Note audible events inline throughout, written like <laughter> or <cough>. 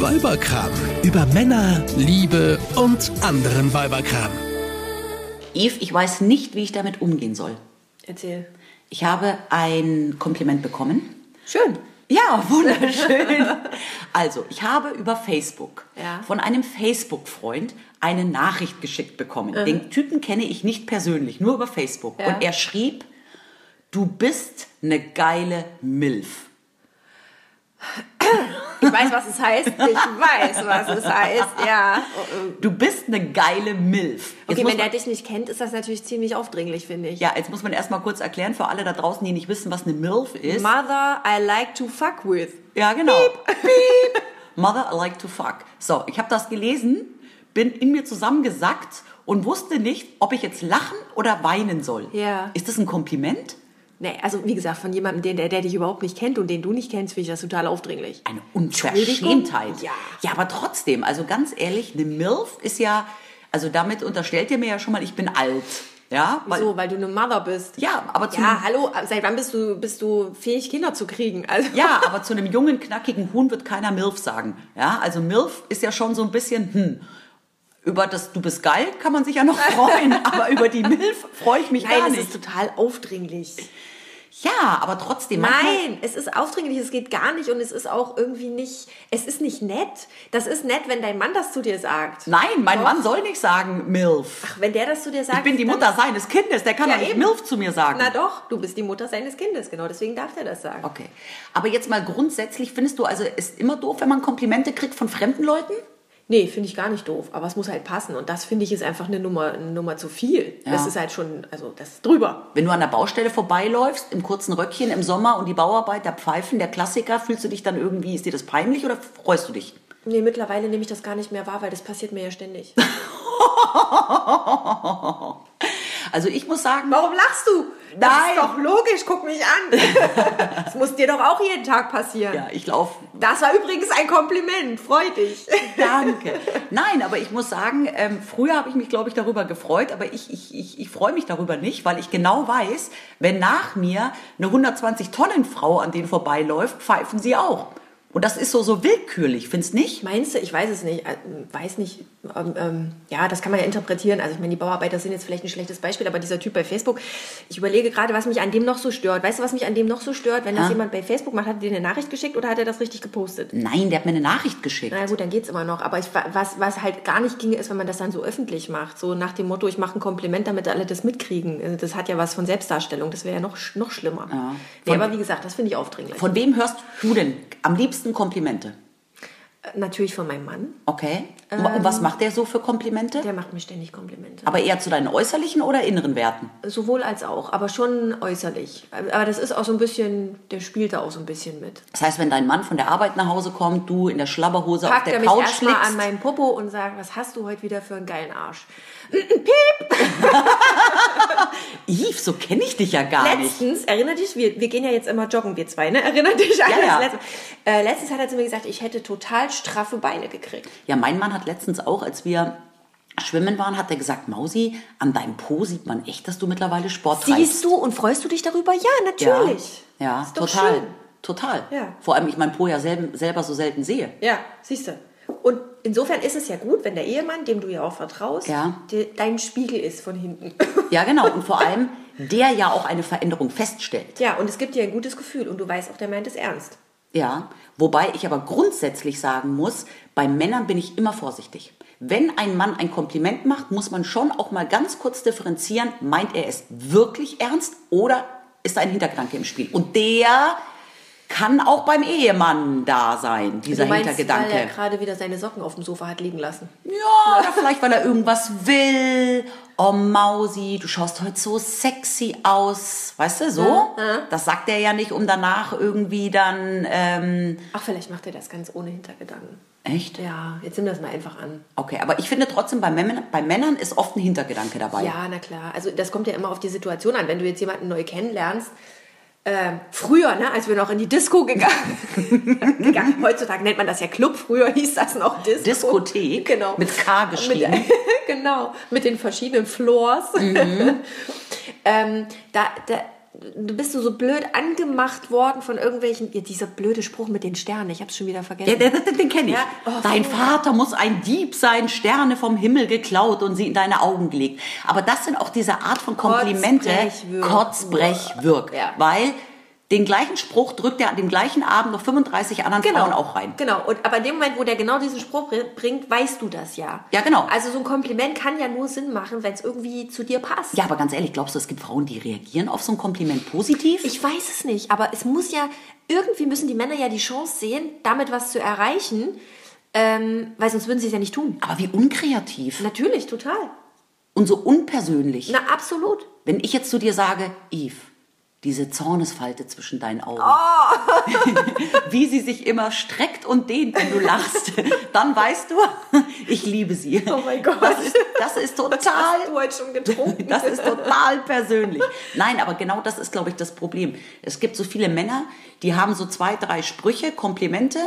Weiberkram. Über Männer, Liebe und anderen Weiberkram. Eve, ich weiß nicht, wie ich damit umgehen soll. Erzähl. Ich habe ein Kompliment bekommen. Schön. Ja, <laughs> wunderschön. Also, ich habe über Facebook Ja. von einem Facebook-Freund eine Nachricht geschickt bekommen. Den Typen kenne ich nicht persönlich, nur über Facebook. Ja. Und er schrieb, du bist eine geile Milf. Ich weiß, was es heißt. Ich weiß, was es heißt. Ja. Du bist eine geile Milf. Jetzt Okay, wenn der dich nicht kennt, ist das natürlich ziemlich aufdringlich, finde ich. ja, jetzt muss man erstmal kurz erklären für alle da draußen, die nicht wissen, was eine Milf ist. Mother I like to fuck with. Ja, genau. Piep. <laughs> Mother, I like to fuck. So, ich habe das gelesen, bin in mir zusammengesackt und wusste nicht, ob ich jetzt lachen oder weinen soll. Ja. Ist das ein Kompliment? Nee, also wie gesagt, von jemandem, den, der, der dich überhaupt nicht kennt und den du nicht kennst, finde ich das total aufdringlich. Eine Unverschämtheit. Ja. Ja, aber trotzdem, also ganz ehrlich, eine MILF ist ja, also damit unterstellt ihr mir ja schon mal, ich bin alt. Ja, weil, So, weil du eine Mother bist. ja, aber zu, Ja, hallo, seit wann bist du, bist du fähig, Kinder zu kriegen? Also, ja, <laughs> aber zu einem jungen, knackigen Huhn wird keiner MILF sagen. Ja, also MILF ist ja schon so ein bisschen, hm, über das Du bist geil kann man sich ja noch <laughs> freuen, aber über die MILF freue ich mich Nein, gar nicht. ist total aufdringlich. Ja, aber trotzdem. Nein, es ist aufdringlich, es geht gar nicht und es ist auch irgendwie nicht, es ist nicht nett. Das ist nett, wenn dein Mann das zu dir sagt. Nein, mein Doch. Mann soll nicht sagen MILF. Ach, wenn der das zu dir sagt. ich bin die Mutter seines Kindes, der kann Ja, doch nicht eben. MILF zu mir sagen. Na doch, du bist die Mutter seines Kindes, genau, deswegen darf er das sagen. Okay. Aber jetzt mal grundsätzlich, findest du, also ist immer doof, wenn man Komplimente kriegt von fremden Leuten? Nee, finde ich gar nicht doof, aber es muss halt passen und das finde ich ist einfach eine Nummer, eine Nummer zu viel. Ja. Das ist halt schon, also das ist drüber. Wenn du an der Baustelle vorbeiläufst, im kurzen Röckchen im Sommer und die Bauarbeiter pfeifen, der Klassiker, fühlst du dich dann irgendwie, ist dir das peinlich oder freust du dich? Nee, mittlerweile nehme ich das gar nicht mehr wahr, weil das passiert mir ja ständig. <laughs> Also ich muss sagen, Warum lachst du? Das Nein. ist doch logisch, guck mich an. <laughs> das muss dir doch auch jeden Tag passieren. ja, ich laufe Das war übrigens ein Kompliment, freu dich. Danke. <laughs> Nein, aber ich muss sagen, ähm, früher habe ich mich, glaube ich, darüber gefreut, aber ich, ich, ich, ich freue mich darüber nicht, weil ich genau weiß, wenn nach mir eine 120-Tonnen-Frau an denen vorbeiläuft, pfeifen sie auch. Und das ist so, so willkürlich, findest nicht? Meinst du, ich weiß es nicht, äh, weiß nicht, ähm, ähm, ja, das kann man ja interpretieren. Also ich meine, die Bauarbeiter sind jetzt vielleicht ein schlechtes Beispiel, aber dieser Typ bei Facebook, ich überlege gerade, was mich an dem noch so stört. Weißt du, was mich an dem noch so stört? Wenn das Ah. jemand bei Facebook macht, hat er dir eine Nachricht geschickt oder hat er das richtig gepostet? Nein, der hat mir eine Nachricht geschickt. Na gut, dann geht's immer noch. Aber ich, was, was halt gar nicht ginge, ist, wenn man das dann so öffentlich macht. So nach dem Motto, ich mache ein Kompliment, damit alle das mitkriegen. Also Das hat ja was von Selbstdarstellung. Das wäre ja noch, noch schlimmer. Ja. Nee, Von- aber wie gesagt, das finde ich aufdringlich. Von wem hörst du denn am liebsten Komplimente? Äh, Natürlich von meinem Mann. Okay. Und und was macht der so für Komplimente? Der macht mir ständig Komplimente. Aber eher zu deinen äußerlichen oder inneren Werten? Sowohl als auch, aber schon äußerlich. Aber das ist auch so ein bisschen, der spielt da auch so ein bisschen mit. Das heißt, wenn dein Mann von der Arbeit nach Hause kommt, du in der Schlabberhose auf Packt der er mich Couch erstmal liegst. an meinen Popo und sagt, was hast du heute wieder für einen geilen Arsch? <clears throat> <laughs> <laughs> Yves, so kenne ich dich ja gar nicht. Letztens, erinner dich, wir, wir gehen ja jetzt immer joggen, wir zwei, ne? Erinner dich an Ja, das ja. letzte. Äh, letztens hat er zu mir gesagt, ich hätte total straffe Beine gekriegt. Ja, mein Mann hat letztens auch, als wir schwimmen waren, hat er gesagt, Mausi, an deinem Po sieht man echt, dass du mittlerweile Sport treibst. Siehst du und freust du dich darüber? Ja, natürlich. Ja, ja total. schön. Total. Ja. Vor allem, ich mein Po ja selber, selber so selten sehe. Ja, siehst du. Und insofern ist es ja gut, wenn der Ehemann, dem du ja auch vertraust, Ja. dir dein Spiegel ist von hinten. <laughs> Ja, genau. Und vor allem, der ja auch eine Veränderung feststellt. ja, und es gibt dir ein gutes Gefühl und du weißt auch, der meint es ernst. Ja, wobei ich aber grundsätzlich sagen muss, bei Männern bin ich immer vorsichtig. Wenn ein Mann ein Kompliment macht, muss man schon auch mal ganz kurz differenzieren, meint er es wirklich ernst oder ist da ein Hintergedanke im Spiel? Und der kann auch beim Ehemann da sein, dieser du meinst, Hintergedanke. weil er gerade wieder seine Socken auf dem Sofa hat liegen lassen. Ja, oder vielleicht, weil er irgendwas will. Oh, Mausi, du schaust heute so sexy aus. Weißt du, so? Das sagt er ja nicht, um danach irgendwie dann... Ähm, Ach, vielleicht macht er das ganz ohne Hintergedanken. echt? Ja, jetzt nimm das mal einfach an. Okay, aber ich finde trotzdem, bei Männern, bei Männern ist oft ein Hintergedanke dabei. Ja, na klar. Also das kommt ja immer auf die Situation an. Wenn du jetzt jemanden neu kennenlernst, ähm, früher, ne, als wir noch in die Disco gegangen, <laughs> gegangen, heutzutage nennt man das ja Club, früher hieß das noch Disco. Diskothek, genau. mit K geschrieben. Mit, <laughs> genau, mit den verschiedenen Floors. Mhm. <laughs> ähm, da, da, du bist so, so blöd angemacht worden von irgendwelchen, ja, dieser blöde Spruch mit den Sternen, ich hab's schon wieder vergessen. Ja, den, den, den kenne ich. Ja, oh, Dein. Vater muss ein Dieb sein, Sterne vom Himmel geklaut und sie in deine Augen gelegt. Aber das sind auch diese Art von Komplimente. Kotzbrechwirk. Kotzbrechwirk. Ja. Weil den gleichen Spruch drückt er an dem gleichen Abend noch 35 anderen Frauen auch rein. Genau. Und, aber in dem Moment, wo der genau diesen Spruch br- bringt, weißt du das ja. Ja, genau. Also so ein Kompliment kann ja nur Sinn machen, wenn es irgendwie zu dir passt. Ja, aber ganz ehrlich, glaubst du, es gibt Frauen, die reagieren auf so ein Kompliment positiv? Ich weiß es nicht, aber es muss ja, irgendwie müssen die Männer ja die Chance sehen, damit was zu erreichen, ähm, weil sonst würden sie es ja nicht tun. aber wie unkreativ Natürlich, total. und so unpersönlich. Na, absolut. Wenn ich jetzt zu dir sage, Yves, diese Zornesfalte zwischen deinen Augen, Oh. <laughs> wie sie sich immer streckt und dehnt, wenn du lachst, dann weißt du, <laughs> ich liebe sie. Oh mein Gott. Das ist, das ist total, Hast du heute schon getrunken? <laughs> das ist total persönlich. Nein, aber genau das ist, glaube ich, das Problem. Es gibt so viele Männer, die haben so zwei, drei Sprüche, Komplimente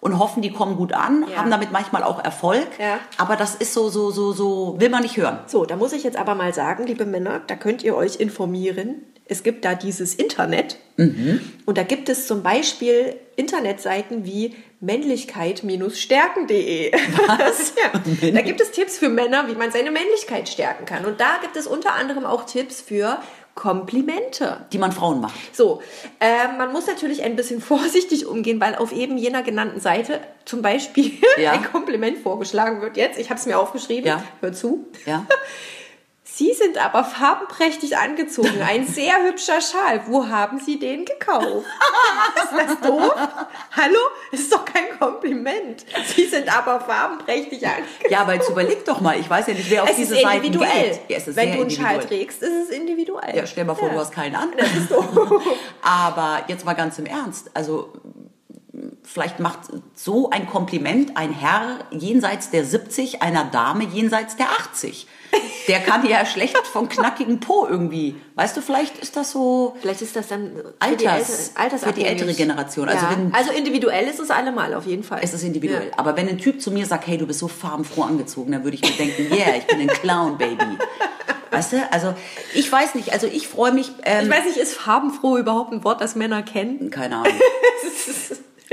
und hoffen, die kommen gut an, Ja. haben damit manchmal auch Erfolg. Ja. Aber das ist so, so, so, so, will man nicht hören. So, da muss ich jetzt aber mal sagen, liebe Männer, da könnt ihr euch informieren. Es gibt da dieses Internet und da gibt es zum Beispiel Internetseiten wie männlichkeit-stärken.de. <laughs> Ja. Da gibt es Tipps für Männer, wie man seine Männlichkeit stärken kann. Und da gibt es unter anderem auch Tipps für Komplimente. Die man Frauen macht. So, äh, man muss natürlich ein bisschen <laughs> vorsichtig umgehen, weil auf eben jener genannten Seite zum Beispiel Ja. <laughs> ein Kompliment vorgeschlagen wird. Jetzt, ich habe es mir aufgeschrieben, Ja. hör zu. Ja? Sie sind aber farbenprächtig angezogen. Ein <laughs> sehr hübscher Schal. Wo haben Sie den gekauft? <laughs> ist das doof? Hallo? Ist doch kein Kompliment. Sie sind aber farbenprächtig angezogen. Ja, aber jetzt überleg doch mal, ich weiß ja nicht, wer auf Es diese individuell. geht. Ja, es ist Wenn du einen Schal trägst, ist es individuell. Ja, stell mal vor, du hast keinen an. Das ist doof. <laughs> Aber jetzt mal ganz im Ernst, also vielleicht macht so ein Kompliment ein Herr jenseits der 70 einer Dame jenseits der 80. Der kann ja schlecht vom knackigen Po irgendwie. Weißt du, vielleicht ist das so Vielleicht ist das dann für Alters- die, ältere, altersabhängig. für die ältere Generation. Also ja. wenn- also individuell ist es allemal, auf jeden Fall. es ist individuell. Ja. Aber wenn ein Typ zu mir sagt, hey, du bist so farbenfroh angezogen, dann würde ich mir denken, yeah, ich bin ein Clown, Baby. Weißt du? Also ich weiß nicht, also ich freue mich. Ähm, Ich weiß nicht, ist farbenfroh überhaupt ein Wort, das Männer kennen? Keine Ahnung. <laughs>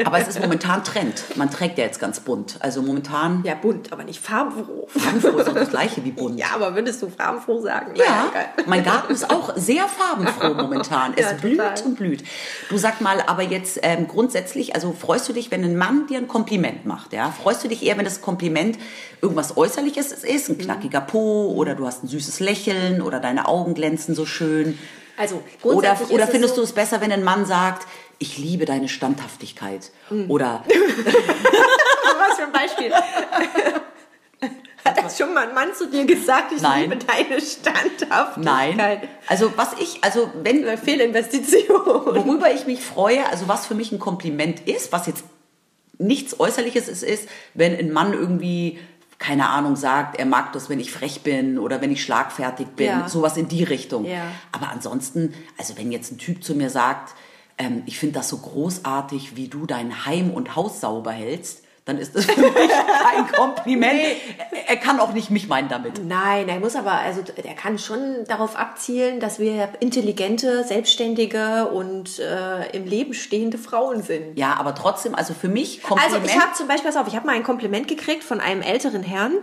Aber es ist momentan Trend. Man trägt ja jetzt ganz bunt. Also momentan, Ja, bunt, aber nicht farbenfroh. farbenfroh ist doch das gleiche wie bunt. Ja, aber würdest du farbenfroh sagen? Ja, egal. mein Garten ist auch sehr farbenfroh <laughs> momentan. Es Ja, blüht und blüht. Du sag mal, aber jetzt ähm, grundsätzlich, also freust du dich, wenn ein Mann dir ein Kompliment macht? Ja, freust du dich eher, wenn das Kompliment irgendwas Äußerliches ist, ein knackiger Po oder du hast ein süßes Lächeln oder deine Augen glänzen so schön? Also Oder, grundsätzlich oder ist findest es du so, es besser, wenn ein Mann sagt, ich liebe deine Standhaftigkeit? Hm. Oder <laughs> was für ein Beispiel? Hat das schon mal ein Mann zu dir gesagt, ich Nein. liebe deine Standhaftigkeit? nein. Also was ich, also wenn, Eine Fehlinvestition. worüber ich mich freue, also was für mich ein Kompliment ist, was jetzt nichts Äußerliches ist, ist, wenn ein Mann irgendwie, keine Ahnung, sagt, er mag das, wenn ich frech bin oder wenn ich schlagfertig bin, Ja. sowas in die Richtung. Ja. Aber ansonsten, also wenn jetzt ein Typ zu mir sagt, ähm, ich finde das so großartig, wie du dein Heim und Haus sauber hältst, dann ist das für mich kein <laughs> Kompliment. Er- Er kann auch nicht mich meinen damit. Nein, er muss aber, also er kann schon darauf abzielen, dass wir intelligente, selbstständige und äh, im Leben stehende Frauen sind. Ja, aber trotzdem, also für mich Also Kompliment. ich habe zum Beispiel, pass auf, ich habe mal ein Kompliment gekriegt von einem älteren Herrn.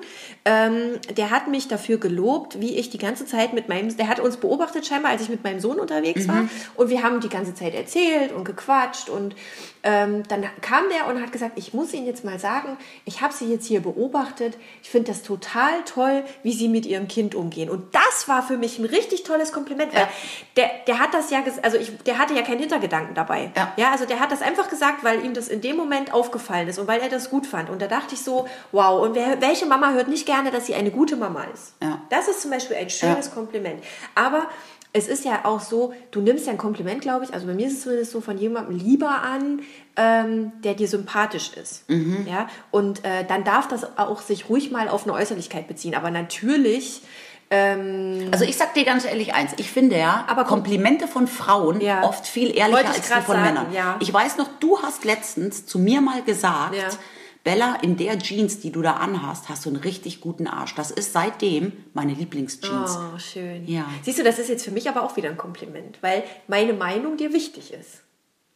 Ähm, der hat mich dafür gelobt, wie ich die ganze Zeit mit meinem, der hat uns beobachtet scheinbar, als ich mit meinem Sohn unterwegs war. Und wir haben die ganze Zeit erzählt und gequatscht. Und ähm, dann kam der und hat gesagt, ich muss Ihnen jetzt mal sagen, ich habe Sie jetzt hier beobachtet. Ich finde das total toll, wie Sie mit Ihrem Kind umgehen. Und das war für mich ein richtig tolles Kompliment. Weil der, der hat das ja, also ich, der hatte ja keinen Hintergedanken dabei. Ja. Ja, also der hat das einfach gesagt, weil ihm das in dem Moment aufgefallen ist und weil er das gut fand. Und da dachte ich so, wow, und wer, welche Mama hört nicht gerne, dass sie eine gute Mama ist? Ja. Das ist zum Beispiel ein schönes Ja. Kompliment. Aber es ist ja auch so, du nimmst ja ein Kompliment, glaube ich, also bei mir ist es zumindest so, von jemandem lieber an, ähm, der dir sympathisch ist. Mhm. Ja? Und äh, dann darf das auch sich ruhig mal auf eine Äußerlichkeit beziehen. Aber natürlich Also ich sag dir ganz ehrlich eins, ich finde ja, Aber kom- Komplimente von Frauen Ja. oft viel ehrlicher als die von sagen, Männern. ja. Ich weiß noch, du hast letztens zu mir mal gesagt, Ja. Bella, in der Jeans, die du da anhast, hast du einen richtig guten Arsch. Das ist seitdem meine Lieblingsjeans. Oh, schön. Ja. Siehst du, das ist jetzt für mich aber auch wieder ein Kompliment, weil meine Meinung dir wichtig ist.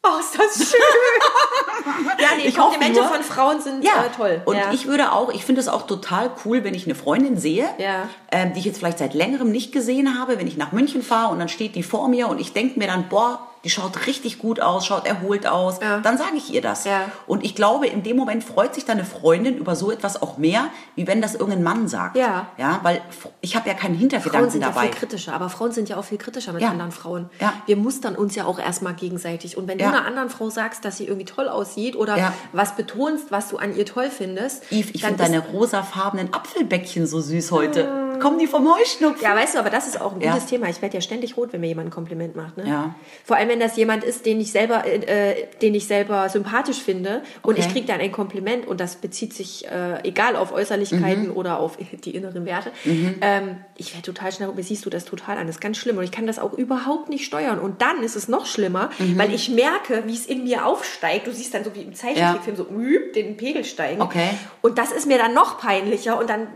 Oh, ist das schön. <laughs> ja, nee, Ich Komplimente nur- von Frauen sind Ja, äh, toll. Und ja. ich würde auch, ich finde es auch total cool, wenn ich eine Freundin sehe, Ja. ähm, die ich jetzt vielleicht seit längerem nicht gesehen habe, wenn ich nach München fahre und dann steht die vor mir und ich denke mir dann, boah, die schaut richtig gut aus, schaut erholt aus, Ja. dann sage ich ihr das. Ja. Und ich glaube, in dem Moment freut sich deine Freundin über so etwas auch mehr, wie wenn das irgendein Mann sagt. Ja. Ja, weil ich habe ja keinen Frauen Hintergedanken sind ja dabei. viel kritischer, aber Frauen sind ja auch viel kritischer mit Ja. anderen Frauen. Ja. Wir mustern uns ja auch erstmal gegenseitig. Und wenn Ja. du einer anderen Frau sagst, dass sie irgendwie toll aussieht oder Ja. was betonst, was du an ihr toll findest, Yves, ich finde deine rosafarbenen Apfelbäckchen so süß heute. Kommen die vom Heuschnupfen? Ja, weißt du, aber das ist auch ein Ja. gutes Thema. Ich werde ja ständig rot, wenn mir jemand ein Kompliment macht. Ne? Ja. Vor allem, wenn das jemand ist, den ich selber, äh, den ich selber sympathisch finde und Okay. ich kriege dann ein Kompliment und das bezieht sich äh, egal auf Äußerlichkeiten Mhm. oder auf <laughs> die inneren Werte. Ähm, ich werde total schnell, mir siehst du das total an. Das ist ganz schlimm und ich kann das auch überhaupt nicht steuern. Und dann ist es noch schlimmer, Mhm. weil ich merke, wie es in mir aufsteigt. Du siehst dann so wie im Zeichentrickfilm so üb, den Pegel steigen. Okay. Und das ist mir dann noch peinlicher und dann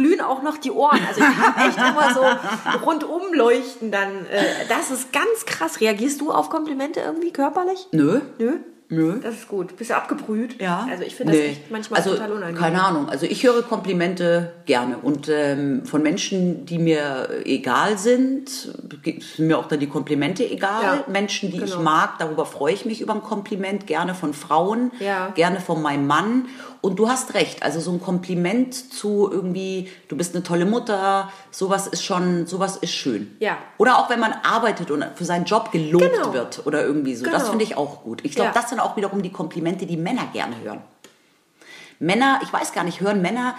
glühen auch noch die Ohren. Also ich habe echt immer so rundum leuchten dann. Äh, das ist ganz krass. Reagierst du auf Komplimente irgendwie körperlich? Nö. Nö. Nö. Das ist gut. Bist du abgebrüht? Ja. Also ich finde das Nee. echt manchmal also, total unangenehm. Keine Ahnung. Also ich höre Komplimente gerne. Und ähm, von Menschen, die mir egal sind, sind mir auch dann die Komplimente egal. Ja, Menschen, die ich genau. mag, darüber freue ich mich über ein Kompliment. Gerne von Frauen, Ja. gerne von meinem Mann. Und du hast recht. Also so ein Kompliment zu irgendwie, du bist eine tolle Mutter, sowas ist schon, sowas ist schön. Ja. Oder auch wenn man arbeitet und für seinen Job gelobt Genau. wird oder irgendwie so. Das Genau. finde ich auch gut. Ich glaube, Ja. das sind auch wiederum die Komplimente, die Männer gerne hören. Männer, ich weiß gar nicht, hören Männer,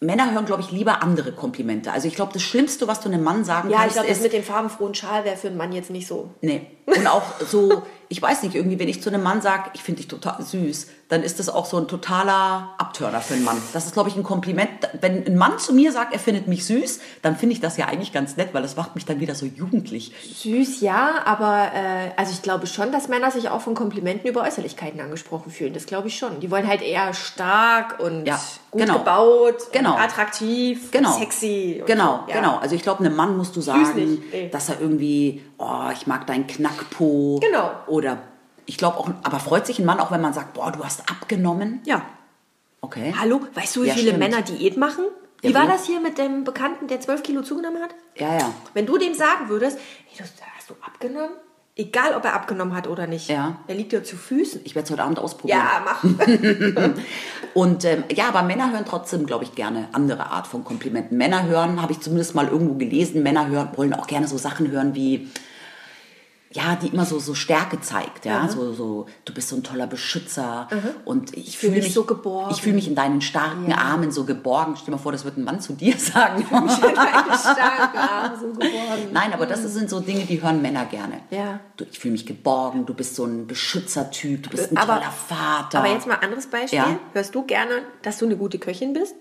Männer hören, glaube ich, lieber andere Komplimente. Also ich glaube, das Schlimmste, was du einem Mann sagen Ja, ich kannst, glaube, das ist, mit dem farbenfrohen Schal wäre für einen Mann jetzt nicht so. nee. Und auch so, <laughs> ich weiß nicht, irgendwie, wenn ich zu einem Mann sage, ich finde dich total süß, dann ist das auch so ein totaler Abtörner für einen Mann. Das ist, glaube ich, ein Kompliment. Wenn ein Mann zu mir sagt, er findet mich süß, dann finde ich das ja eigentlich ganz nett, weil das macht mich dann wieder so jugendlich. Süß, ja, aber äh, also ich glaube schon, dass Männer sich auch von Komplimenten über Äußerlichkeiten angesprochen fühlen. Das glaube ich schon. Die wollen halt eher stark und Ja, gut genau. gebaut, Genau. und attraktiv, Genau. sexy. Genau, so, ja. genau. Also ich glaube, einem Mann musst du sagen, dass er irgendwie, oh, ich mag deinen Knackpo. Genau. Oder ich glaube auch, aber freut sich ein Mann auch, wenn man sagt, boah, du hast abgenommen? Ja. Okay. Hallo, weißt du, wie Ja, viele stimmt. Männer Diät machen? Wie Ja, war wie? das hier mit dem Bekannten, der 12 Kilo zugenommen hat? Ja, ja. Wenn du dem sagen würdest, hey, du, hast du abgenommen? Egal, ob er abgenommen hat oder nicht. Ja. Er liegt dir zu Füßen. Ich werde es heute Abend ausprobieren. Ja, mach. <laughs> Und ähm, ja, aber Männer hören trotzdem, glaube ich, gerne andere Art von Komplimenten. Männer hören, habe ich zumindest mal irgendwo gelesen, Männer hören, wollen auch gerne so Sachen hören wie, ja, die immer so, so Stärke zeigt, ja, so, so, du bist so ein toller Beschützer und ich, fühl fühle mich so geborgen. Ich fühle mich in deinen starken Armen so geborgen. Stell dir mal vor, das wird ein Mann zu dir <laughs> sagen. <laughs> Deine starken Arme so geworden. Nein, aber das sind so Dinge, die hören Männer gerne. Ja. Du, ich fühle mich geborgen, du bist so ein Beschützertyp, du bist ein Aber- toller Vater. Aber jetzt mal ein anderes Beispiel. Ja. Hörst du gerne, dass du eine gute Köchin bist?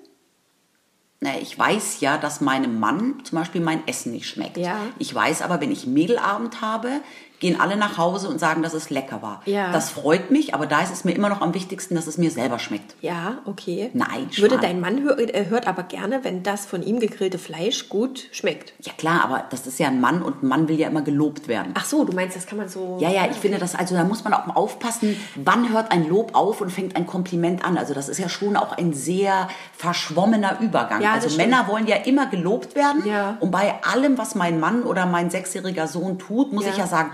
Na, Ich weiß ja, dass meinem Mann zum Beispiel mein Essen nicht schmeckt. Ja. Ich weiß aber, wenn ich Mädelabend habe, gehen alle nach Hause und sagen, dass es lecker war. Ja. Das freut mich, aber da ist es mir immer noch am wichtigsten, dass es mir selber schmeckt. Ja, okay. Nein, Würde Schwan. dein Mann hör, er hört aber gerne, wenn das von ihm gegrillte Fleisch gut schmeckt. Ja klar, aber das ist ja ein Mann und ein Mann will ja immer gelobt werden. Ach so, du meinst, das kann man so. Ja, ja, ich finde das, also da muss man auch mal aufpassen, wann hört ein Lob auf und fängt ein Kompliment an. Also das ist ja schon auch ein sehr verschwommener Übergang. Ja, also. Männer wollen ja immer gelobt werden. Ja. Und bei allem, was mein Mann oder mein sechsjähriger Sohn tut, muss Ja. ich ja sagen,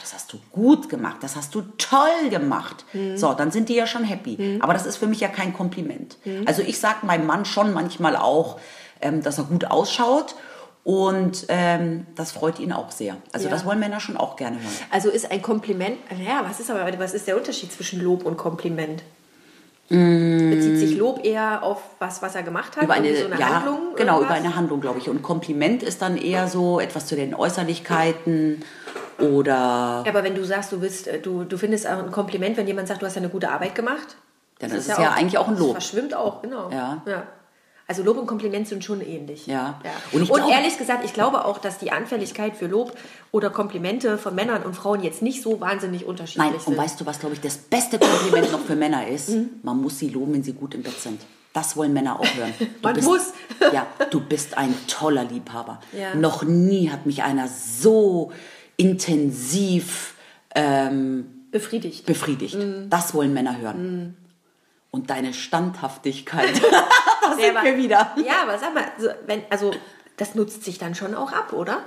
das hast du gut gemacht, das hast du toll gemacht. Mhm. So, dann sind die ja schon happy. Aber das ist für mich ja kein Kompliment. Mhm. Also ich sage meinem Mann schon manchmal auch, ähm, dass er gut ausschaut. Und ähm, das freut ihn auch sehr. Also Ja. das wollen Männer schon auch gerne hören. Also ist ein Kompliment. Ja, was ist aber was ist der Unterschied zwischen Lob und Kompliment? Mm. Bezieht sich Lob eher auf was, was er gemacht hat? über eine, so eine ja, Handlung? genau, über irgendwas? eine Handlung, glaube ich. Und Kompliment ist dann eher so etwas zu den Äußerlichkeiten oder Ja, aber wenn du sagst, du bist, äh, du, du findest auch ein Kompliment, wenn jemand sagt, du hast eine gute Arbeit gemacht. Dann ist es ja eigentlich auch ein Lob. Das verschwimmt auch, genau. Ja. Also Lob und Kompliment sind schon ähnlich. Ja. Und, Und und glaube- ehrlich gesagt, ich glaube auch, dass die Anfälligkeit für Lob oder Komplimente von Männern und Frauen jetzt nicht so wahnsinnig unterschiedlich Nein, sind. und weißt du, was, glaube ich, das beste Kompliment noch für Männer ist? Man muss sie loben, wenn sie gut im Bett sind. Das wollen Männer auch hören. <laughs> Du Man bist, muss. Ja, du bist ein toller Liebhaber. Ja. Noch nie hat mich einer so intensiv ähm, Befriedigt. befriedigt. Mhm. Das wollen Männer hören. Und deine Standhaftigkeit. <laughs> da sind wir wieder. Ja, aber sag mal, so, wenn, also das nutzt sich dann schon auch ab, oder?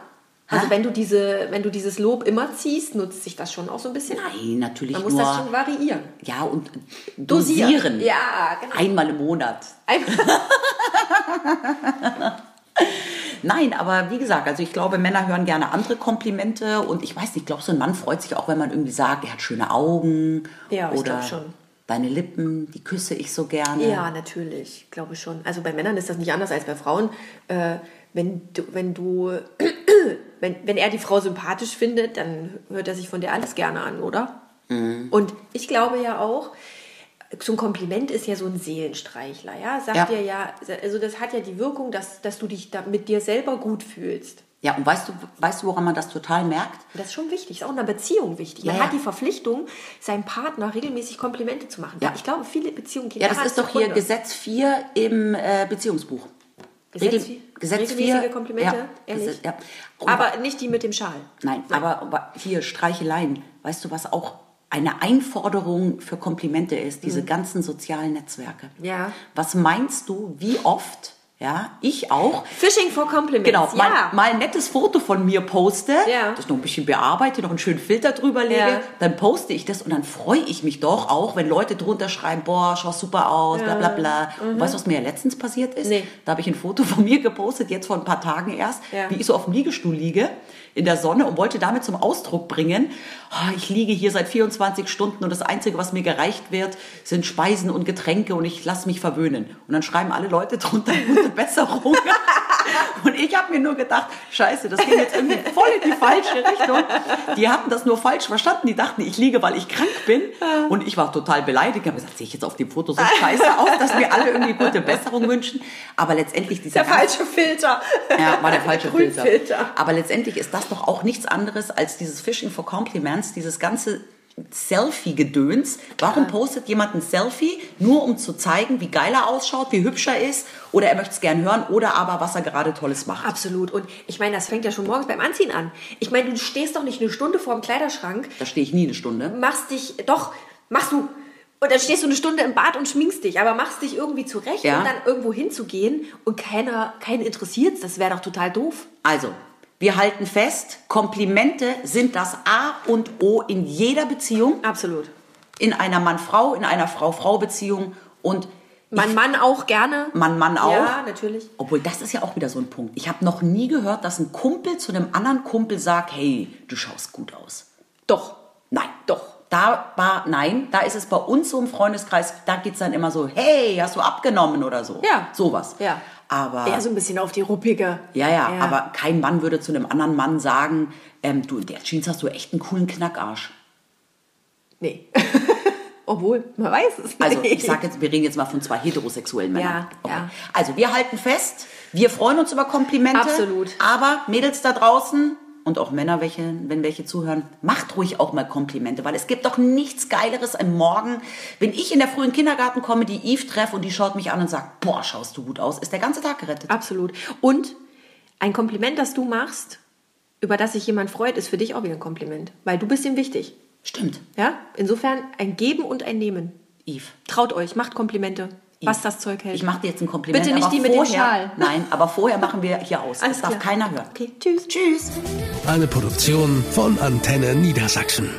Also wenn du diese, wenn du dieses Lob immer ziehst, nutzt sich das schon auch so ein bisschen ab. Nein, natürlich Man muss nur. das schon variieren. ja, und Dosieren. dosieren. Ja, genau. Einmal im Monat. <laughs> <laughs> Nein, aber wie gesagt, also ich glaube, Männer hören gerne andere Komplimente und ich weiß nicht, ich glaube, so ein Mann freut sich auch, wenn man irgendwie sagt, er hat schöne Augen Ja, oder deine Lippen, die küsse ich so gerne. Ja, natürlich, glaube ich schon. Also bei Männern ist das nicht anders als bei Frauen. Äh, wenn du, wenn du, <clears throat> wenn, wenn er die Frau sympathisch findet, dann hört er sich von dir alles gerne an, oder? Und ich glaube ja auch, so ein Kompliment ist ja so ein Seelenstreichler, ja? Sagt Ja. dir ja, also das hat ja die Wirkung, dass, dass du dich da mit dir selber gut fühlst. Ja, und weißt du, weißt du, woran man das total merkt? Das ist schon wichtig, ist auch in einer Beziehung wichtig. Man Ja, ja. hat die Verpflichtung, seinem Partner regelmäßig Komplimente zu machen. Ja. Ich glaube, viele Beziehungen gehen Ja, das ist doch hier. Gesetz 4 im äh, Beziehungsbuch. Gesetz, Regel- Gesetz regelmäßige 4. Komplimente? Ja, Ehrlich? Gesetz- ja. Und Aber nicht die mit dem Schal. Nein, Aber, aber hier Streicheleien. Weißt du, was auch eine Einforderung für Komplimente ist? Diese ganzen sozialen Netzwerke. Mhm. Ja. Was meinst du, wie oft, ja, ich auch, Fishing for Compliments. genau, mal, ja. mal ein nettes Foto von mir poste, Ja. das noch ein bisschen bearbeite, noch einen schönen Filter drüber lege, Ja. dann poste ich das und dann freue ich mich doch auch, wenn Leute drunter schreiben, boah, schaust super aus, bla bla bla. Und weißt du, was mir ja letztens passiert ist? Mhm. Nee. Da habe ich ein Foto von mir gepostet, jetzt vor ein paar Tagen erst, Ja. wie ich so auf dem Liegestuhl liege in der Sonne und wollte damit zum Ausdruck bringen, oh, ich liege hier seit 24 Stunden und das Einzige, was mir gereicht wird, sind Speisen und Getränke und ich lasse mich verwöhnen. Und dann schreiben alle Leute drunter <laughs> Besserung. <laughs> Und ich habe mir nur gedacht, scheiße, das ging jetzt irgendwie voll in die falsche Richtung. Die hatten das nur falsch verstanden. Die dachten, ich liege, weil ich krank bin. Und ich war total beleidigt. Ich habe gesagt, sehe ich jetzt auf dem Foto so scheiße aus, dass mir alle irgendwie gute Besserung wünschen. Aber letztendlich dieser Der falsche Filter. ja, war der falsche Filter. Aber letztendlich ist das doch auch nichts anderes als dieses Fishing for Compliments, dieses ganze Selfie-Gedöns. Warum postet jemand ein Selfie? Nur um zu zeigen, wie geil er ausschaut, wie hübsch er ist, oder er möchte es gern hören, oder aber was er gerade Tolles macht. Absolut. Und ich meine, das fängt ja schon morgens beim Anziehen an. Ich meine, du stehst doch nicht eine Stunde vor dem Kleiderschrank, Da stehe ich nie eine Stunde. machst dich, doch, machst du. Und dann stehst du eine Stunde im Bad und schminkst dich, aber machst dich irgendwie zurecht Ja. und dann irgendwo hinzugehen und keiner, keinen interessiert das wäre doch total doof. Also, wir halten fest, Komplimente sind das A und O in jeder Beziehung. Absolut. In einer Mann-Frau, in einer Frau-Frau-Beziehung und Mann, Mann auch gerne. Mann-Mann auch. Ja, natürlich. Obwohl, das ist ja auch wieder so ein Punkt. Ich habe noch nie gehört, dass ein Kumpel zu einem anderen Kumpel sagt, hey, du schaust gut aus. Doch. Nein, doch. Da war, nein, da ist es bei uns so im Freundeskreis, da geht's dann immer so, hey, hast du abgenommen oder so. Ja. Sowas. Ja. Aber, Eher so ein bisschen auf die ruppige. ja, ja, aber kein Mann würde zu einem anderen Mann sagen, ähm, du, in der Jeans hast du echt einen coolen Knackarsch. Nee. <laughs> Obwohl, man weiß es nicht. Also ich sag jetzt, wir reden jetzt mal von zwei heterosexuellen Männern. Ja, ja. Also wir halten fest, wir freuen uns über Komplimente. Absolut. Aber Mädels da draußen und auch Männer, welche, wenn welche zuhören, macht ruhig auch mal Komplimente, weil es gibt doch nichts Geileres am Morgen, wenn ich in der frühen Kindergarten komme, die Eve treffe und die schaut mich an und sagt, boah, schaust du gut aus, ist der ganze Tag gerettet. Absolut. Und ein Kompliment, das du machst, über das sich jemand freut, ist für dich auch wieder ein Kompliment. Weil du bist ihm wichtig. Stimmt, Ja? Insofern ein Geben und ein Nehmen. Eve. Traut euch, macht Komplimente, was das Zeug hält. Ich mache dir jetzt ein Kompliment. Bitte nicht aber die mit dem vorher, Schal. <laughs> Nein, aber vorher machen wir hier aus. Alles das darf klar. keiner hören. Okay, tschüss. Tschüss. Eine Produktion von Antenne Niedersachsen.